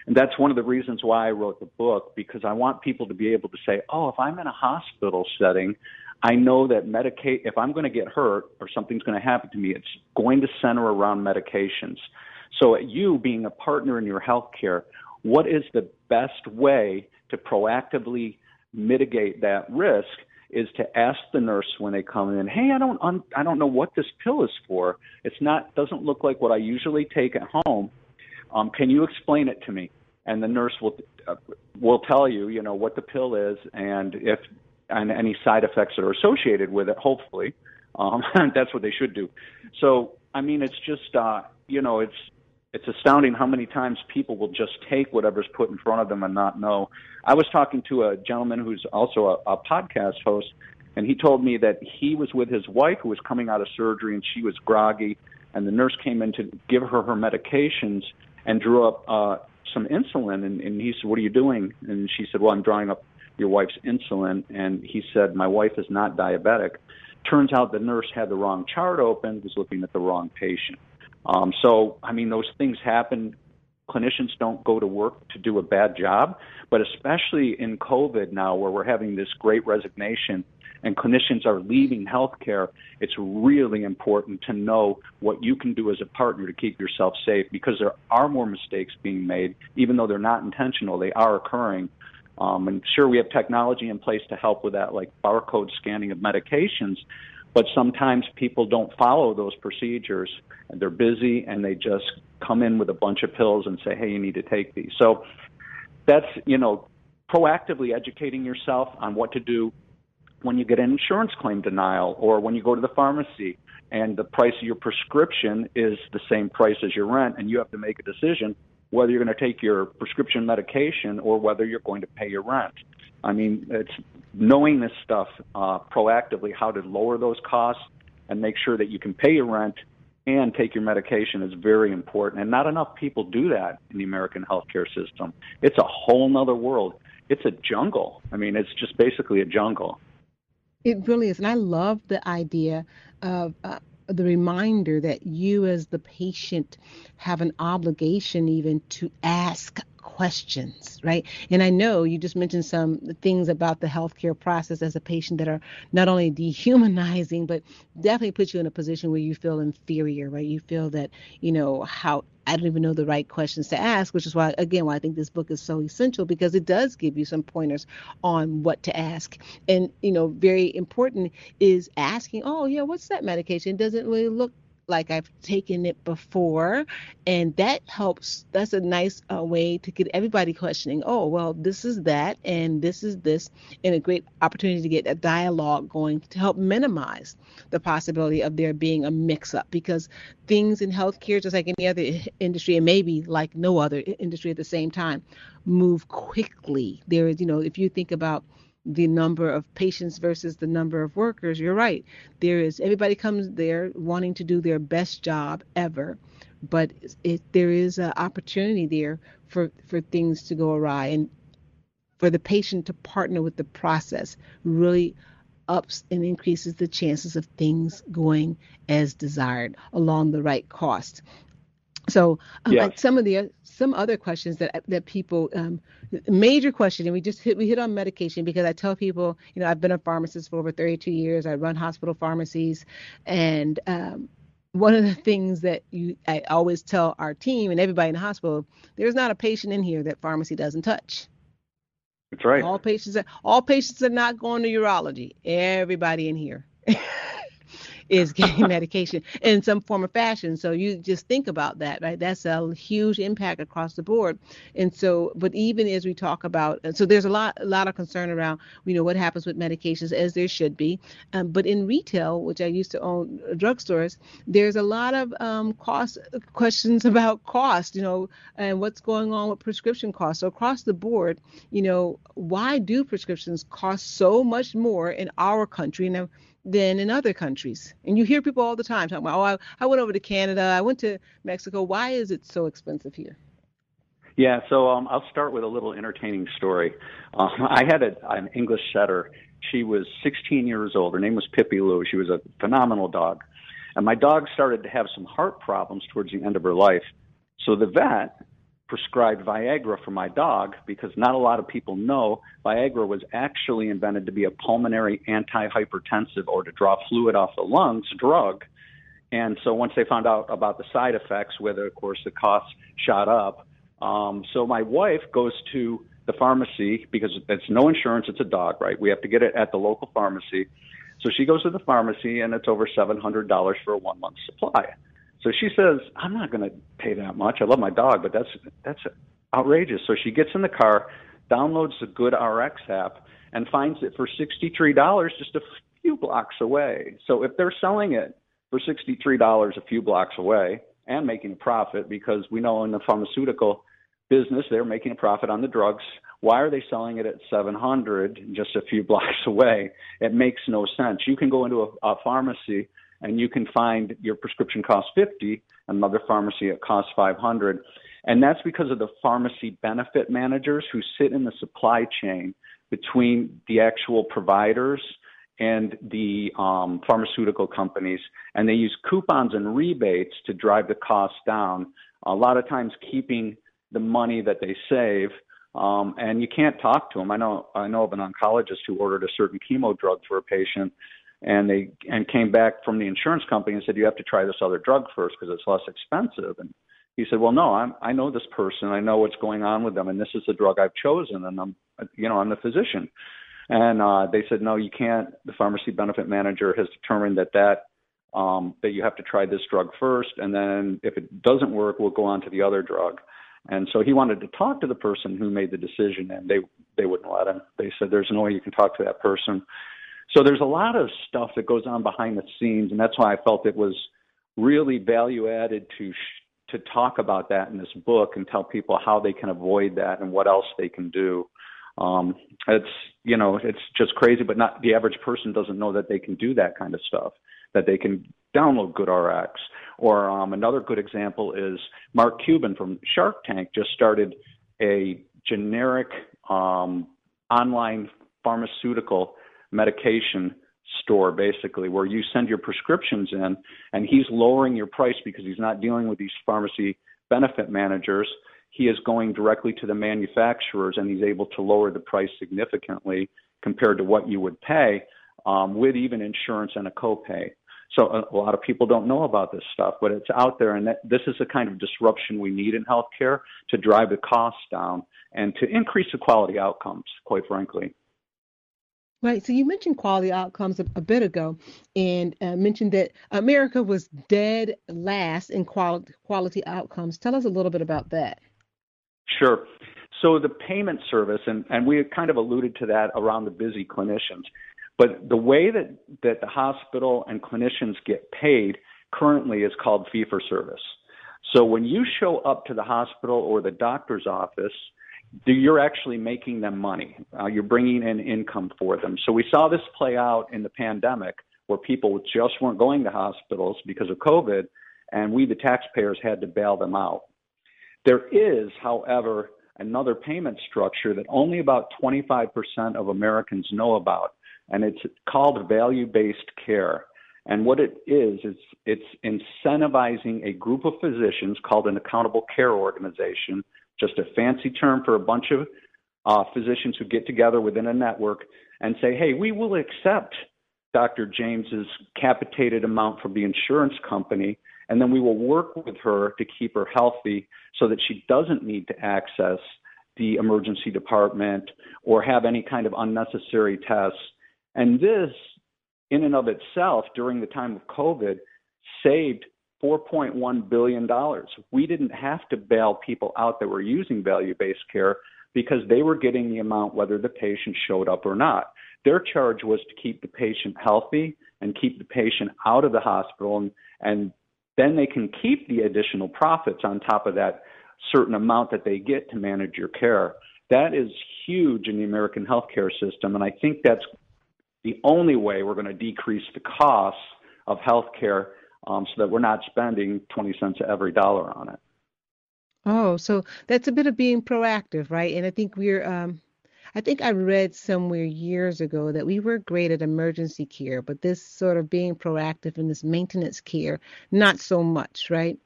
Speaker 5: And that's one of the reasons why I wrote the book, because I want people to be able to say, oh, if I'm in a hospital setting, I know that medicate if I'm going to get hurt or something's going to happen to me, it's going to center around medications. So, you being a partner in your healthcare, what is the best way to proactively mitigate that risk? Is to ask the nurse when they come in, hey, I don't, un- I don't know what this pill is for. It's not, doesn't look like what I usually take at home. Um, can you explain it to me? And the nurse will uh, will tell you, you know, what the pill is and if and any side effects that are associated with it. Hopefully, um, that's what they should do. So, I mean, it's just, uh, you know, it's it's astounding how many times people will just take whatever's put in front of them and not know. I was talking to a gentleman who's also a, a podcast host, and he told me that he was with his wife who was coming out of surgery and she was groggy, and the nurse came in to give her her medications and drew up uh, some insulin. And, and he said, "What are you doing?" And she said, "Well, I'm drawing up your wife's insulin." And he said, "My wife is not diabetic." Turns out the nurse had the wrong chart open, was looking at the wrong patient. Um, so, I mean, those things happen. Clinicians don't go to work to do a bad job, but especially in COVID now, where we're having this great resignation and clinicians are leaving healthcare, it's really important to know what you can do as a partner to keep yourself safe because there are more mistakes being made, even though they're not intentional, they are occurring. Um, and sure, we have technology in place to help with that, like barcode scanning of medications, but sometimes people don't follow those procedures and they're busy and they just come in with a bunch of pills and say, hey, you need to take these. So that's, you know, proactively educating yourself on what to do when you get an insurance claim denial or when you go to the pharmacy and the price of your prescription is the same price as your rent and you have to make a decision whether you're going to take your prescription medication or whether you're going to pay your rent. I mean, it's knowing this stuff uh, proactively, how to lower those costs and make sure that you can pay your rent and take your medication is very important. And not enough people do that in the American healthcare system. It's a whole nother world. It's a jungle. I mean, it's just basically a jungle.
Speaker 2: It really is. And I love the idea of uh, the reminder that you, as the patient, have an obligation even to ask questions, right? And I know you just mentioned some things about the healthcare process as a patient that are not only dehumanizing, but definitely put you in a position where you feel inferior, right? You feel that, you know, how I don't even know the right questions to ask, which is why, again, why I think this book is so essential because it does give you some pointers on what to ask. And, you know, very important is asking, oh, yeah, what's that medication? Doesn't really look like I've taken it before. And that helps. That's a nice uh, way to get everybody questioning, oh, well, this is that, and this is this, and a great opportunity to get a dialogue going to help minimize the possibility of there being a mix up because things in healthcare, just like any other industry, and maybe like no other industry at the same time, move quickly. There is, you know, if you think about the number of patients versus the number of workers, you're right. There is everybody comes there wanting to do their best job ever, but it, there is an opportunity there for for things to go awry and for the patient to partner with the process really ups and increases the chances of things going as desired along the right cost. So, um, yes. like some of the some other questions that that people um, major question, and we just hit we hit on medication because I tell people, you know, I've been a pharmacist for over 32 years. I run hospital pharmacies, and um, one of the things that you I always tell our team and everybody in the hospital, there's not a patient in here that pharmacy doesn't touch.
Speaker 5: That's right.
Speaker 2: All patients are, all patients are not going to urology. Everybody in here. is getting medication in some form or fashion. So you just think about that, right? That's a huge impact across the board. And so, but even as we talk about, so there's a lot, a lot of concern around, you know, what happens with medications, as there should be. Um, but in retail, which I used to own drugstores, there's a lot of um, cost questions about cost, you know, and what's going on with prescription costs. So across the board, you know, why do prescriptions cost so much more in our country? Now, than in other countries. And you hear people all the time talking about, oh, I, I went over to Canada, I went to Mexico. Why is it so expensive here?
Speaker 5: Yeah, so um, I'll start with a little entertaining story. Uh, I had a, an English setter. She was 16 years old. Her name was Pippi Lou. She was a phenomenal dog. And my dog started to have some heart problems towards the end of her life. So the vet prescribed Viagra for my dog because not a lot of people know Viagra was actually invented to be a pulmonary antihypertensive or to draw fluid off the lungs drug. And so once they found out about the side effects, whether of course the costs shot up, um, so my wife goes to the pharmacy because it's no insurance, it's a dog, right? We have to get it at the local pharmacy. So she goes to the pharmacy and it's over $700 for a one month supply. So she says, I'm not going to pay that much. I love my dog, but that's, that's outrageous. So she gets in the car, downloads the Good RX app, and finds it for $63 just a few blocks away. So if they're selling it for $63 a few blocks away and making a profit, because we know in the pharmaceutical business they're making a profit on the drugs, why are they selling it at 700 just a few blocks away? It makes no sense. You can go into a, a pharmacy and you can find your prescription costs 50 and another pharmacy it costs 500 and that's because of the pharmacy benefit managers who sit in the supply chain between the actual providers and the um, pharmaceutical companies, and they use coupons and rebates to drive the costs down. A lot of times, keeping the money that they save, um, and you can't talk to them. I know I know of an oncologist who ordered a certain chemo drug for a patient, and they and came back from the insurance company and said you have to try this other drug first because it's less expensive. And he said well no i'm i know this person. I know what's going on with them and this is the drug i've chosen and i'm you know i'm the physician. And uh they said no you can't. The pharmacy benefit manager has determined that that um that you have to try this drug first and then if it doesn't work we'll go on to the other drug. And so he wanted to talk to the person who made the decision and they they wouldn't let him. They said there's no way you can talk to that person so there's a lot of stuff that goes on behind the scenes, and that's why I felt it was really value added to sh- to talk about that in this book and tell people how they can avoid that and what else they can do. Um, it's you know it's just crazy, but not the average person doesn't know that they can do that kind of stuff. That they can download GoodRx. Or um, another good example is Mark Cuban from Shark Tank just started a generic um, online pharmaceutical medication store basically where you send your prescriptions in and he's lowering your price because he's not dealing with these pharmacy benefit managers. He is going directly to the manufacturers and he's able to lower the price significantly compared to what you would pay um, with even insurance and a copay. So a, a lot of people don't know about this stuff but it's out there and that, this is the kind of disruption we need in healthcare to drive the costs down and to increase the quality outcomes quite frankly
Speaker 2: Right. So you mentioned quality outcomes a, a bit ago, and uh, mentioned that America was dead last in quality quality outcomes. Tell us a little bit about that.
Speaker 5: Sure. So the payment service, and, and we kind of alluded to that around the busy clinicians, but the way that, that the hospital and clinicians get paid currently is called fee for service. So when you show up to the hospital or the doctor's office, you're actually making them money. Uh, you're bringing in income for them. So we saw this play out in the pandemic where people just weren't going to hospitals because of COVID, and we, the taxpayers, had to bail them out. There is, however, another payment structure that only about 25% of Americans know about, and it's called value based care. And what it is, is it's incentivizing a group of physicians called an accountable care organization just a fancy term for a bunch of uh, physicians who get together within a network and say, hey, we will accept Dr. James's capitated amount from the insurance company, and then we will work with her to keep her healthy so that she doesn't need to access the emergency department or have any kind of unnecessary tests. And this, in and of itself, during the time of COVID, saved $4.1 billion. We didn't have to bail people out that were using value based care because they were getting the amount whether the patient showed up or not. Their charge was to keep the patient healthy and keep the patient out of the hospital, and, and then they can keep the additional profits on top of that certain amount that they get to manage your care. That is huge in the American healthcare system, and I think that's the only way we're going to decrease the costs of healthcare um, so that we're not spending 20 cents of every dollar on it.
Speaker 2: Oh, so that's a bit of being proactive, right? And I think we're um I think I read somewhere years ago that we were great at emergency care, but this sort of being proactive in this maintenance care, not so much, right?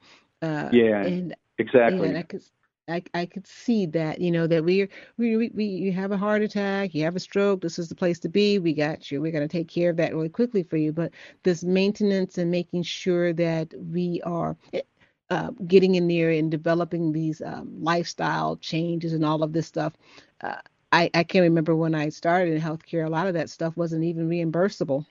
Speaker 2: Uh,
Speaker 5: yeah,
Speaker 2: and
Speaker 5: exactly.
Speaker 2: and I could I, I could see that, you know, that we, we, we, you have a heart attack, you have a stroke, this is the place to be. We got you. We're going to take care of that really quickly for you. But this maintenance and making sure that we are eh, uh, getting in there and developing these um, lifestyle changes and all of this stuff. Uh, I, I can't remember when I started in healthcare, a lot of that stuff wasn't even reimbursable,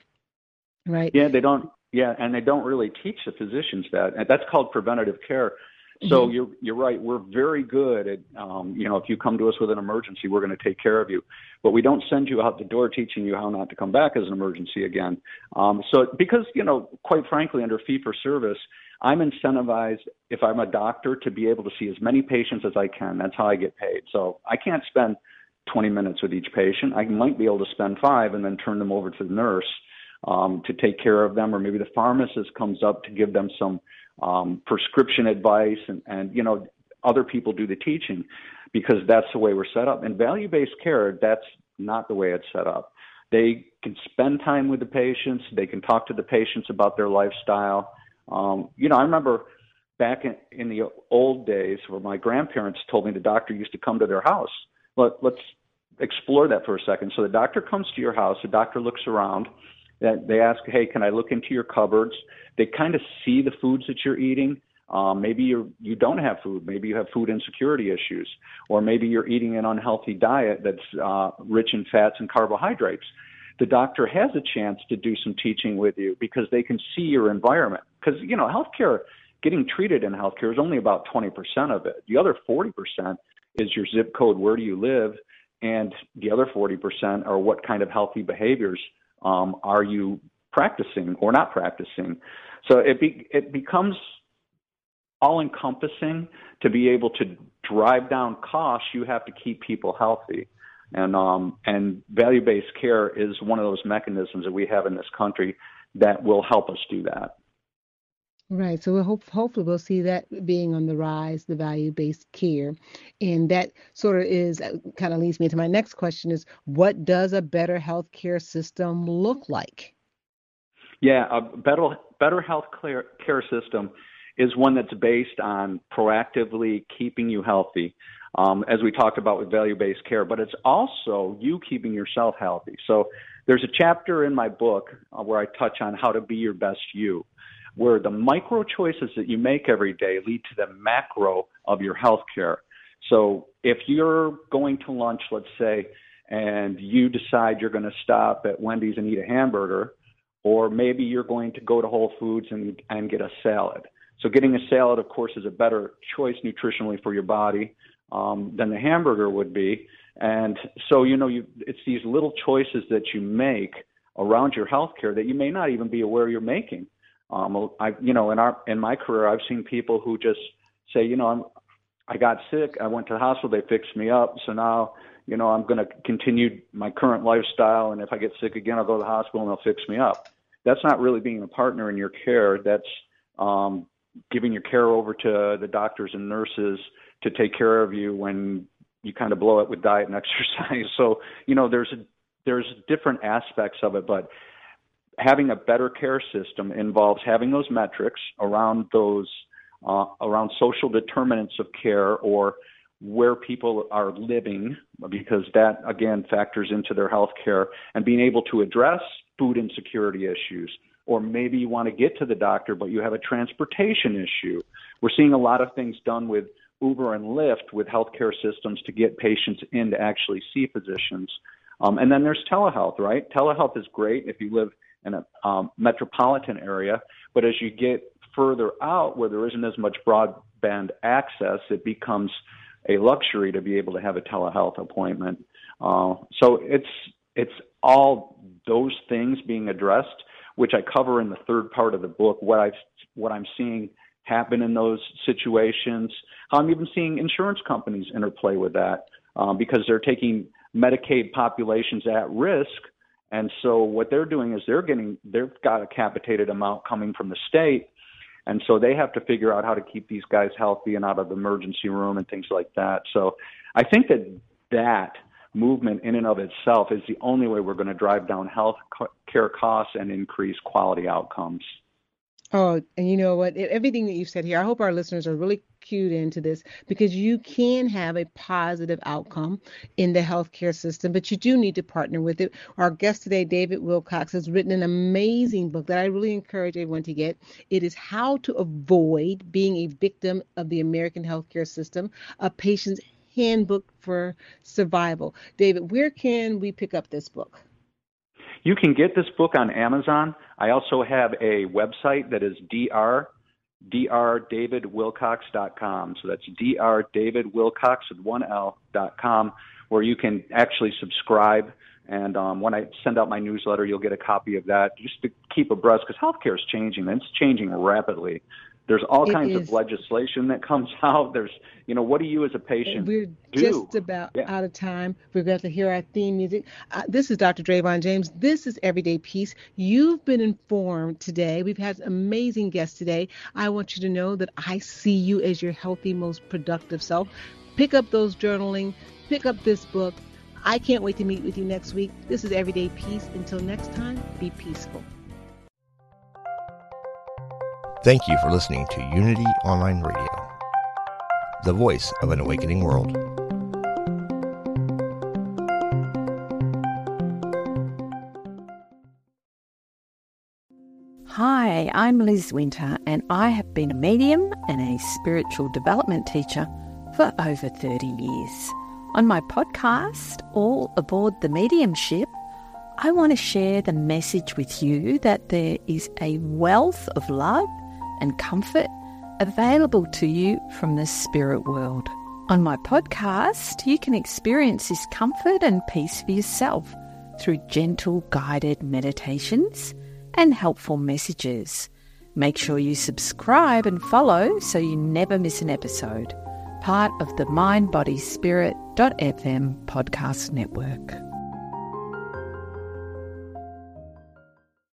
Speaker 2: right?
Speaker 5: Yeah, they don't. Yeah, and they don't really teach the physicians that. That's called preventative care. So mm-hmm. you're you're right. We're very good at um, you know if you come to us with an emergency, we're going to take care of you, but we don't send you out the door teaching you how not to come back as an emergency again. Um, so because you know quite frankly under fee for service, I'm incentivized if I'm a doctor to be able to see as many patients as I can. That's how I get paid. So I can't spend 20 minutes with each patient. I might be able to spend five and then turn them over to the nurse um, to take care of them, or maybe the pharmacist comes up to give them some um, prescription advice, and, and you know other people do the teaching because that's the way we're set up. In value-based care, that's not the way it's set up. They can spend time with the patients. They can talk to the patients about their lifestyle. Um, you know, I remember back in, in the old days where my grandparents told me the doctor used to come to their house let, let's explore that for a second. So the doctor comes to your house, the doctor looks around, they ask, hey, can I look into your cupboards? They kind of see the foods that you're eating. Um, maybe you you don't have food. Maybe you have food insecurity issues, or maybe you're eating an unhealthy diet that's uh, rich in fats and carbohydrates. The doctor has a chance to do some teaching with you because they can see your environment. Because you know, healthcare, getting treated in healthcare is only about 20% of it. The other 40% is your zip code, where do you live, and the other 40% are what kind of healthy behaviors um, are you practicing or not practicing. So it be, it becomes all encompassing to be able to drive down costs. You have to keep people healthy. And um, and value based care is one of those mechanisms that we have in this country that will help us do that.
Speaker 2: Right. So we'll hope, hopefully we'll see that being on the rise, the value-based care. And that sort of is uh, kind of leads me to my next question is what does a better healthcare system look like?
Speaker 5: Yeah, a better better health care system is one that's based on proactively keeping you healthy, um, as we talked about with value-based care. But it's also you keeping yourself healthy. So there's a chapter in my book uh, where I touch on how to be your best you where the micro choices that you make every day lead to the macro of your health care. So if you're going to lunch, let's say, and you decide you're going to stop at Wendy's and eat a hamburger, or maybe you're going to go to Whole Foods and, and get a salad. So getting a salad, of course, is a better choice nutritionally for your body um, than the hamburger would be. And so, you know, you, it's these little choices that you make around your health care that you may not even be aware you're making. Um, I, you know, in our in my career, I've seen people who just say, you know, I'm, I got sick, I went to the hospital, they fixed me up, so now, you know, I'm going to continue my current lifestyle, and if I get sick again, I'll go to the hospital and they'll fix me up. That's not really being a partner in your care. That's um, giving your care over to the doctors and nurses to take care of you when you kind of blow it with diet and exercise. So, you know, there's a, there's different aspects of it, but having a better care system involves having those metrics around those uh, around social determinants of care or where people are living because that again factors into their health care and being able to address food insecurity issues. Or maybe you want to get to the doctor but you have a transportation issue. We're seeing a lot of things done with uber and lyft with healthcare systems to get patients in to actually see physicians. Um, and then there's telehealth right? Telehealth is great if you live in a um, metropolitan area. But as you get further out where there isn't as much broadband access, it becomes a luxury to be able to have a telehealth appointment. Uh, so it's it's all those things being addressed, which I cover in the third part of the book. What I what I'm seeing happen in those situations. How I'm even seeing insurance companies interplay with that um, because they're taking Medicaid populations at risk and so what they're doing is they're getting they've got a capitated amount coming from the state And so they have to figure out how to keep these guys healthy and out of the emergency room and things like that. So I think that that movement in and of itself is the only way we're going to drive down health care costs and increase quality outcomes.
Speaker 2: Oh, and you know what? Everything that you've said here, I hope our listeners are really cued into this because you can have a positive outcome in the healthcare system, but you do need to partner with it. Our guest today, David Wilcox, has written an amazing book that I really encourage everyone to get. It is How to Avoid Being a Victim of the American Healthcare System, a patient's handbook for survival. David, where can we pick up this book?
Speaker 5: You can get this book on Amazon. I also have a website that is dr drdavidwilcox.com. So that's drdavidwilcox with one L dot com, where you can actually subscribe. And um, when I send out my newsletter, you'll get a copy of that just to keep abreast because healthcare is changing and it's changing rapidly. There's all
Speaker 2: It
Speaker 5: kinds
Speaker 2: is.
Speaker 5: of legislation that comes out. There's, you know, what do you as a patient
Speaker 2: We're
Speaker 5: do?
Speaker 2: just about out of time. We're going to hear our theme music. Uh, this is Dr. Dravon James. This is Everyday Peace. You've been informed today. We've had amazing guests today. I want you to know that I see you as your healthy, most productive self. Pick up those journaling. Pick up this book. I can't wait to meet with you next week. This is Everyday Peace. Until next time, be peaceful.
Speaker 6: Thank you for listening to Unity Online Radio, the voice of an awakening world.
Speaker 7: Hi, I'm Liz Winter, and I have been a medium and a spiritual development teacher for over 30 years. On my podcast, All Aboard the Mediumship, I want to share the message with you that there is a wealth of love and comfort available to you from the spirit world. On my podcast, you can experience this comfort and peace for yourself through gentle guided meditations and helpful messages. Make sure you subscribe and follow so you never miss an episode. Part of the mindbodyspirit.fm podcast network.